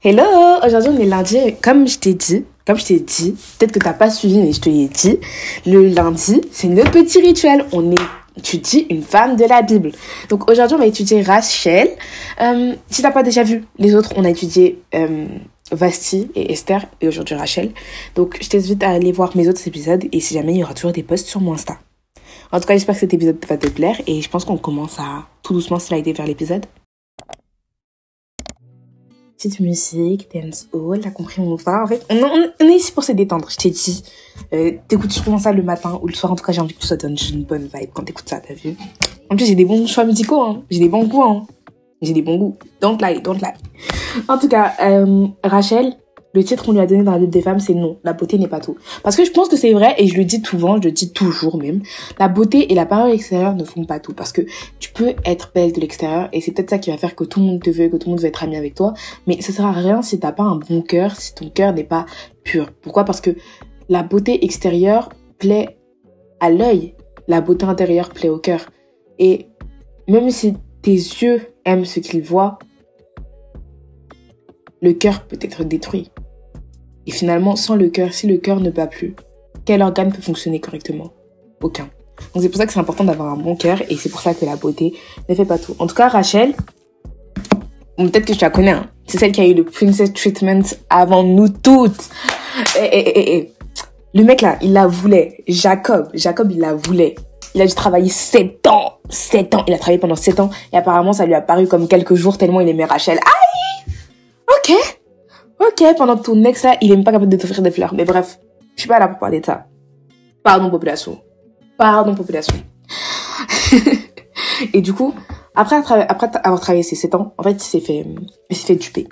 Hello Aujourd'hui on est lundi, comme je t'ai dit, comme je t'ai dit, peut-être que t'as pas suivi mais je te l'ai dit, le lundi c'est notre petit rituel, on étudie une femme de la Bible. Donc aujourd'hui on va étudier Rachel. Euh, si t'as pas déjà vu les autres, on a étudié euh, Vasti et Esther et aujourd'hui Rachel. Donc je t'invite à aller voir mes autres épisodes et si jamais il y aura toujours des posts sur mon Insta. En tout cas j'espère que cet épisode va te plaire et je pense qu'on commence à tout doucement slider vers l'épisode petite musique, dance hall, t'as compris, on va. En fait, on, est ici pour se détendre, je t'ai dit. Euh, t'écoutes souvent ça le matin ou le soir, en tout cas, j'ai envie que sois dans une bonne vibe quand t'écoutes ça, t'as vu En plus, j'ai des bons choix musicaux, hein. J'ai des bons goûts, hein. J'ai des bons goûts. Don't lie, don't lie. En tout cas, euh, Rachel, le titre qu'on lui a donné dans la Bible des femmes, c'est non, la beauté n'est pas tout. Parce que je pense que c'est vrai, et je le dis souvent, je le dis toujours même, la beauté et la parole extérieure ne font pas tout. Parce que tu peux être belle de l'extérieur, et c'est peut-être ça qui va faire que tout le monde te veut, que tout le monde veut être ami avec toi, mais ça sert à rien si t'as pas un bon cœur, si ton cœur n'est pas pur. Pourquoi? Parce que la beauté extérieure plaît à l'œil, la beauté intérieure plaît au cœur. Et même si tes yeux aiment ce qu'ils voient, le cœur peut être détruit. Et finalement, sans le cœur, si le cœur ne bat plus, quel organe peut fonctionner correctement? Aucun. Donc c'est pour ça que c'est important d'avoir un bon cœur et c'est pour ça que la beauté ne fait pas tout. En tout cas, Rachel, peut-être que tu la connais, hein. c'est celle qui a eu le princess treatment avant nous toutes. Le mec là, il la voulait. Jacob, Jacob, il la voulait. Il a dû travailler 7 ans. 7 ans. Il a travaillé pendant 7 ans. Et apparemment, ça lui a paru comme quelques jours tellement il aimait Rachel. Aïe Ok Ok, pendant que ton ex là, il est même pas capable de t'offrir des fleurs. Mais bref, je suis pas là pour parler de ça. Pardon, population. Pardon, population. et du coup, après, après avoir travaillé ces 7 ans, en fait, il s'est fait, il s'est fait duper.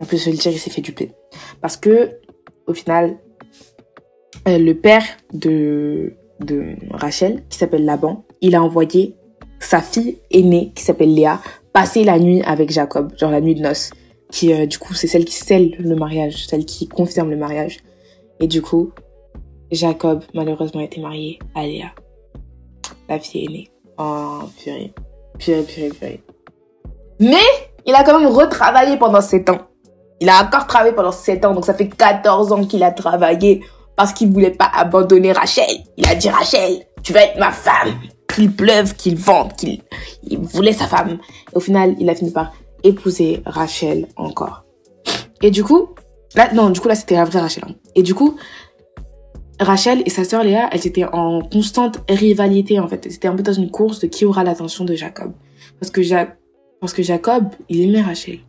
On peut se le dire, il s'est fait duper. Parce que, au final, euh, le père de, de Rachel, qui s'appelle Laban, il a envoyé sa fille aînée, qui s'appelle Léa, passer la nuit avec Jacob, genre la nuit de noces qui euh, du coup c'est celle qui scelle le mariage, celle qui confirme le mariage. Et du coup, Jacob malheureusement été marié à Léa, la fille aînée. Oh purée, purée, purée, purée. Mais il a quand même retravaillé pendant 7 ans. Il a encore travaillé pendant 7 ans, donc ça fait 14 ans qu'il a travaillé parce qu'il voulait pas abandonner Rachel. Il a dit Rachel, tu vas être ma femme. Qu'il pleuve, qu'il vente, qu'il il voulait sa femme. Et au final, il a fini par épouser Rachel encore. Et du coup, là, non, du coup, là, c'était la Rachel. Hein. Et du coup, Rachel et sa sœur Léa, elles étaient en constante rivalité, en fait. C'était un peu dans une course de qui aura l'attention de Jacob. Parce que, Parce que Jacob, il aimait Rachel.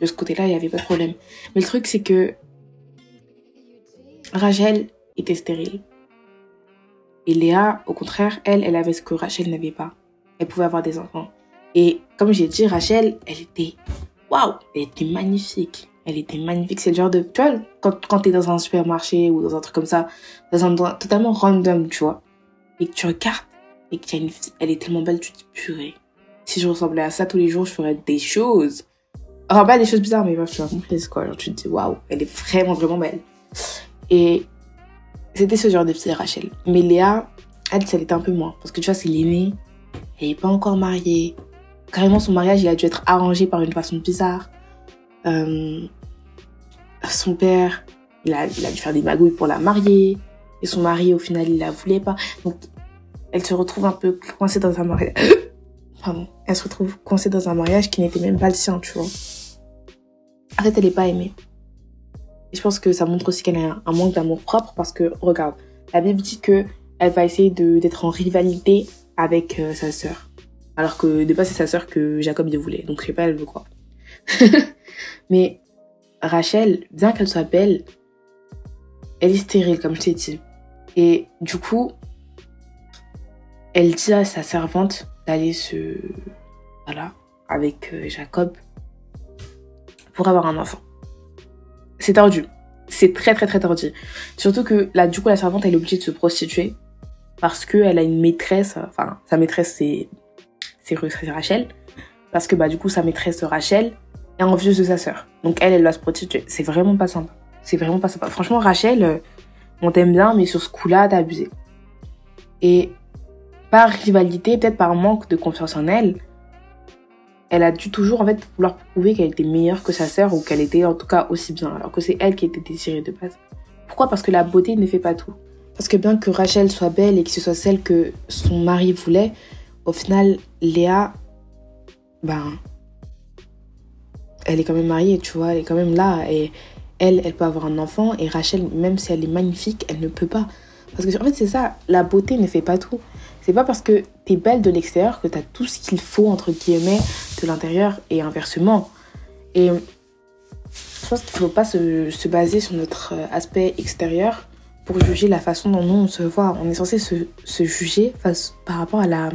De ce côté-là, il n'y avait pas de problème. Mais le truc, c'est que Rachel était stérile. Et Léa, au contraire, elle, elle avait ce que Rachel n'avait pas. Elle pouvait avoir des enfants. Et comme j'ai dit, Rachel, elle était, waouh, elle était magnifique. Elle était magnifique. C'est le genre de, tu vois, quand, quand t'es dans un supermarché ou dans un truc comme ça, dans un endroit totalement random, tu vois, et que tu regardes, et que une elle est tellement belle, tu te dis, purée. Si je ressemblais à ça tous les jours, je ferais des choses. Enfin, pas des choses bizarres, mais bref, tu vas comprendre quoi. Genre, tu te dis, waouh, elle est vraiment, vraiment belle. Et c'était ce genre de fille, Rachel. Mais Léa, elle, ça l'était un peu moins. Parce que tu vois, c'est l'aînée. Elle est pas encore mariée carrément son mariage il a dû être arrangé par une façon bizarre. Euh, son père, il a, dû faire des magouilles pour la marier. Et son mari, au final, il la voulait pas. Donc, elle se retrouve un peu coincée dans un mariage. Elle se retrouve coincée dans un mariage qui n'était même pas le sien, tu vois. En fait, elle est pas aimée. Et je pense que ça montre aussi qu'elle a un manque d'amour propre parce que, regarde, la Bible dit que elle va essayer d'être en rivalité avec euh, sa sœur. Alors que de base, c'est sa sœur que Jacob il voulait. Donc je sais pas, elle veut quoi. Mais Rachel, bien qu'elle soit belle, elle est stérile, comme je t'ai dit. Et du coup, elle dit à sa servante d'aller se... Voilà, avec euh, Jacob pour avoir un enfant. C'est tordu. C'est très très très tordu. Surtout que là, du coup, la servante, elle est obligée de se prostituer parce qu'elle a une maîtresse, enfin, sa maîtresse, c'est c'est Rachel, parce que bah du coup sa maîtresse Rachel est envieuse de sa sœur. Donc elle, elle va se prostituer. C'est vraiment pas sympa. C'est vraiment pas sympa. Franchement, Rachel, euh, on t'aime bien, mais sur ce coup-là, t'as abusé. Et par rivalité, peut-être par manque de confiance en elle, elle a dû toujours en fait vouloir prouver qu'elle était meilleure que sa sœur ou qu'elle était en tout cas aussi bien, alors que c'est elle qui était désirée de base. Pourquoi? Parce que la beauté ne fait pas tout. Parce que bien que Rachel soit belle et que ce soit celle que son mari voulait, au final, Léa, ben, elle est quand même mariée, tu vois, elle est quand même là. Et elle, elle peut avoir un enfant. Et Rachel, même si elle est magnifique, elle ne peut pas. Parce que en fait, c'est ça, la beauté ne fait pas tout. C'est pas parce que t'es belle de l'extérieur que t'as tout ce qu'il faut, entre guillemets, de l'intérieur et inversement. Et je pense qu'il faut pas se, se, baser sur notre aspect extérieur pour juger la façon dont nous on se voit. On est censé se, se juger face, par rapport à la,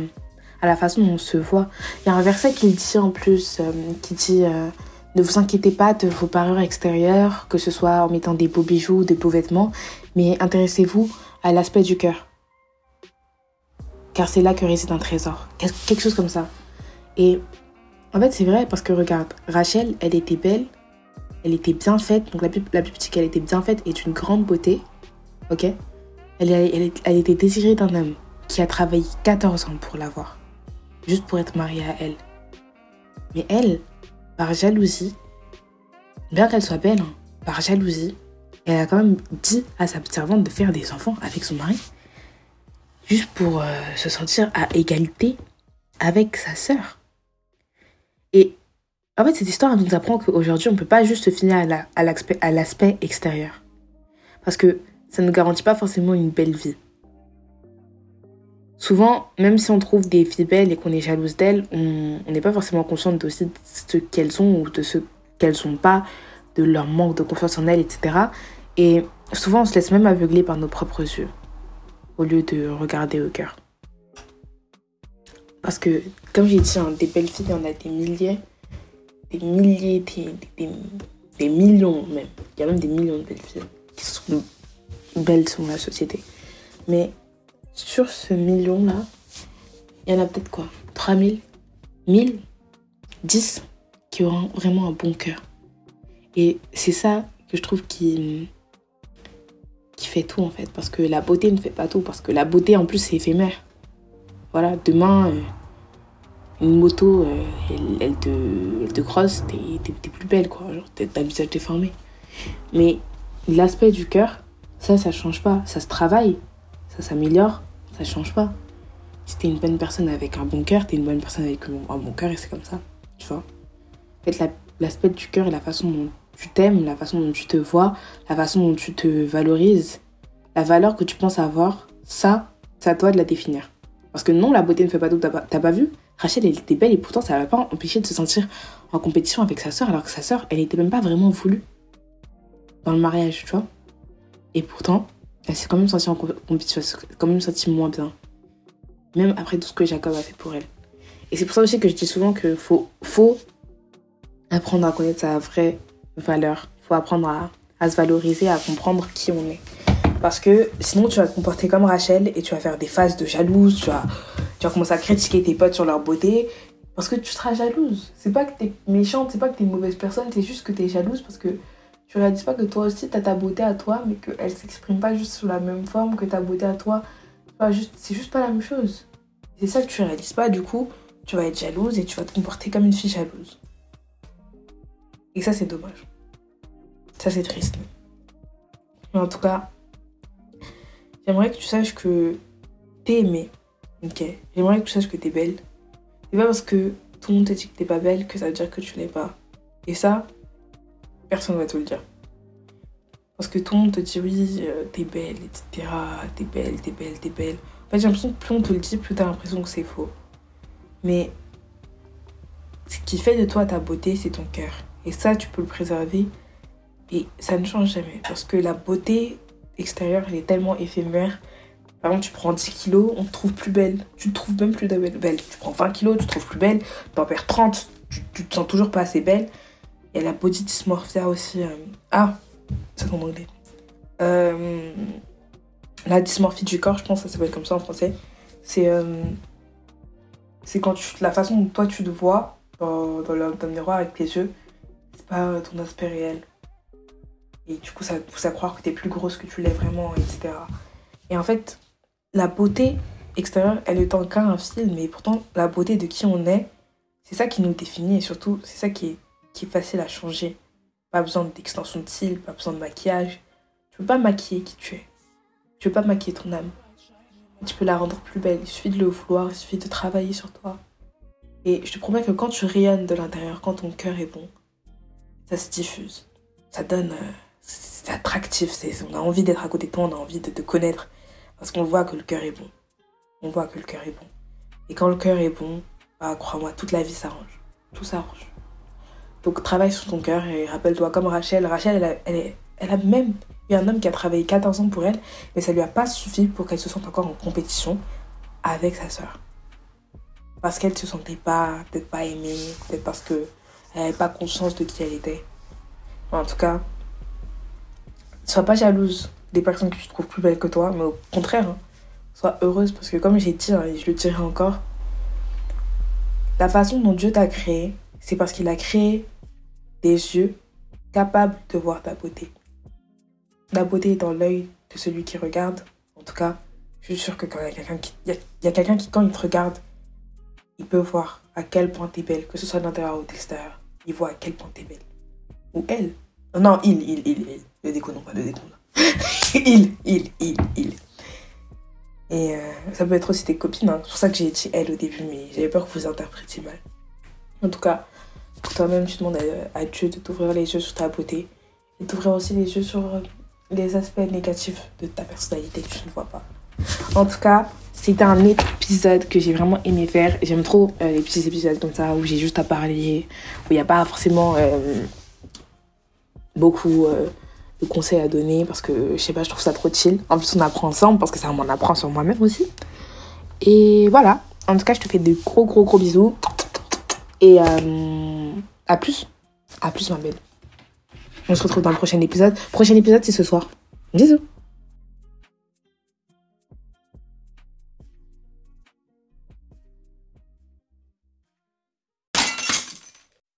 à la façon dont on se voit. Il y a un verset qui dit en plus, euh, qui dit euh, Ne vous inquiétez pas de vos parures extérieures, que ce soit en mettant des beaux bijoux, des beaux vêtements, mais intéressez-vous à l'aspect du cœur. Car c'est là que réside un trésor. Quelque chose comme ça. Et en fait, c'est vrai parce que regarde, Rachel, elle était belle, elle était bien faite, donc la plus, petite qu'elle était bien faite est d'une grande beauté. Ok? Elle, elle, elle était désirée d'un homme qui a travaillé 14 ans pour l'avoir juste pour être mariée à elle. Mais elle, par jalousie, bien qu'elle soit belle, hein, par jalousie, elle a quand même dit à sa servante de faire des enfants avec son mari, juste pour euh, se sentir à égalité avec sa sœur. Et en fait, cette histoire nous apprend qu'aujourd'hui, on ne peut pas juste se finir à l'aspect extérieur. Parce que ça ne garantit pas forcément une belle vie. Souvent, même si on trouve des filles belles et qu'on est jalouse d'elles, on n'est pas forcément consciente aussi de ce qu'elles sont ou de ce qu'elles sont pas, de leur manque de confiance en elles, etc. Et souvent, on se laisse même aveugler par nos propres yeux au lieu de regarder au cœur. Parce que, comme j'ai dit, hein, des belles filles, il y en a des milliers, des milliers, des, des, des millions même. Il y a même des millions de belles filles qui sont belles sur la société. Mais sur ce million-là, il y en a peut-être quoi? 3000 1000 10 qui auront vraiment un bon cœur. Et c'est ça que je trouve qui, qui fait tout en fait. Parce que la beauté ne fait pas tout. Parce que la beauté en plus c'est éphémère. Voilà, demain, euh, une moto, euh, elle, te, elle te crosse, t'es plus belle quoi. Genre, t'as le visage déformé. Mais l'aspect du cœur, ça, ça change pas. Ça se travaille ça s'améliore, ça change pas. Si t'es une bonne personne avec un bon cœur, t'es une bonne personne avec un bon cœur et c'est comme ça, tu vois. En fait, l'aspect du cœur et la façon dont tu t'aimes, la façon dont tu te vois, la façon dont tu te valorises, la valeur que tu penses avoir, ça, c'est à toi de la définir. Parce que non, la beauté ne fait pas tout. T'as pas, vu? Rachel, elle était belle et pourtant, ça va pas empêcher de se sentir en compétition avec sa sœur, alors que sa sœur, elle n'était même pas vraiment voulue dans le mariage, tu vois. Et pourtant, elle s'est quand même sentie en compétition, quand même sentie moins bien. Même après tout ce que Jacob a fait pour elle. Et c'est pour ça aussi que je dis souvent qu'il faut, faut apprendre à connaître sa vraie valeur. Faut apprendre à, à se valoriser, à comprendre qui on est. Parce que sinon, tu vas te comporter comme Rachel et tu vas faire des phases de jalouse. Tu vas, tu vas commencer à critiquer tes potes sur leur beauté. Parce que tu seras jalouse. C'est pas que t'es méchante, c'est pas que t'es une mauvaise personne, c'est juste que t'es jalouse parce que tu réalises pas que toi aussi, tu as ta beauté à toi, mais qu'elle s'exprime pas juste sous la même forme que ta beauté à toi. C'est juste pas la même chose. C'est ça que tu réalises pas, du coup, tu vas être jalouse et tu vas te comporter comme une fille jalouse. Et ça, c'est dommage. Ça, c'est triste. Mais en tout cas, j'aimerais que tu saches que t'es aimée. Ok? J'aimerais que tu saches que t'es belle. C'est pas parce que tout le monde te dit que t'es pas belle que ça veut dire que tu l'es pas. Et ça, personne va te le dire. Parce que tout le monde te dit oui, euh, t'es belle, etc. T'es belle, t'es belle, t'es belle. En fait, j'ai l'impression que plus on te le dit, plus t'as l'impression que c'est faux. Mais ce qui fait de toi ta beauté, c'est ton cœur. Et ça, tu peux le préserver. Et ça ne change jamais. Parce que la beauté extérieure, elle est tellement éphémère. Par exemple, tu prends 10 kilos, on te trouve plus belle. Tu te trouves même plus belle. Tu prends 20 kilos, tu te trouves plus belle. Tu en perds 30, tu, tu te sens toujours pas assez belle. Il y a la body dysmorphia aussi. Euh, ah, c'est en anglais. Euh, la dysmorphie du corps, je pense que ça s'appelle comme ça en français. C'est euh, quand tu, la façon dont toi tu te vois dans, dans, le, miroir avec tes yeux, c'est pas ton aspect réel. Et du coup, ça pousse à croire que t'es plus grosse que tu l'es vraiment, etc. Et en fait, la beauté extérieure, elle est en cas un film, mais pourtant, la beauté de qui on est, c'est ça qui nous définit et surtout, c'est ça qui est, qui est facile à changer. Pas besoin d'extension de cils, pas besoin de maquillage. Tu peux pas maquiller qui tu es. Tu peux pas maquiller ton âme. Tu peux la rendre plus belle. Il suffit de le vouloir, il suffit de travailler sur toi. Et je te promets que quand tu rayonnes de l'intérieur, quand ton cœur est bon, ça se diffuse. Ça donne. Euh, c'est attractif. On a envie d'être à côté de toi, on a envie de te connaître. Parce qu'on voit que le cœur est bon. On voit que le cœur est bon. Et quand le cœur est bon, bah, crois-moi, toute la vie s'arrange. Tout s'arrange. Donc travaille sur ton cœur et rappelle-toi, comme Rachel, Rachel, elle a, elle, elle a même eu un homme qui a travaillé 14 ans pour elle, mais ça lui a pas suffi pour qu'elle se sente encore en compétition avec sa sœur. Parce qu'elle se sentait pas, peut-être pas aimée, peut-être parce qu'elle n'avait pas conscience de qui elle était. En tout cas, ne sois pas jalouse des personnes que tu trouves plus belles que toi, mais au contraire, hein, sois heureuse parce que comme j'ai dit, hein, et je le dirai encore, la façon dont Dieu t'a créé, c'est parce qu'il a créé des yeux capables de voir ta beauté. La beauté est dans l'œil de celui qui regarde. En tout cas, je suis sûre que quand il y a quelqu'un qui, y a, quelqu'un qui, quand il te regarde, il peut voir à quel point t'es belle, que ce soit de l'intérieur ou de l'extérieur. Il voit à quel point t'es belle. Ou elle. Non, il, il, il, il. Ne déconnons pas, ne déconnons il, il, il, il. Et euh, ça peut être aussi tes copines. Hein. C'est pour ça que j'ai dit elle au début, mais j'avais peur que vous interprétiez mal. En tout cas, toi-même, tu demandes à, Dieu de t'ouvrir les yeux sur ta beauté et d'ouvrir aussi les yeux sur les aspects négatifs de ta personnalité que tu ne vois pas. En tout cas, c'était un épisode que j'ai vraiment aimé faire. J'aime trop euh, les petits épisodes comme ça où j'ai juste à parler, où il n'y a pas forcément euh, beaucoup de conseils à donner parce que je sais pas, je trouve ça trop chill. En plus, on apprend ensemble parce que ça m'en apprend sur moi-même aussi. Et voilà. En tout cas, je te fais de gros, gros, gros bisous. Et euh, à plus. À plus, ma belle. On se retrouve dans le prochain épisode. Prochain épisode, c'est ce soir. Bisous.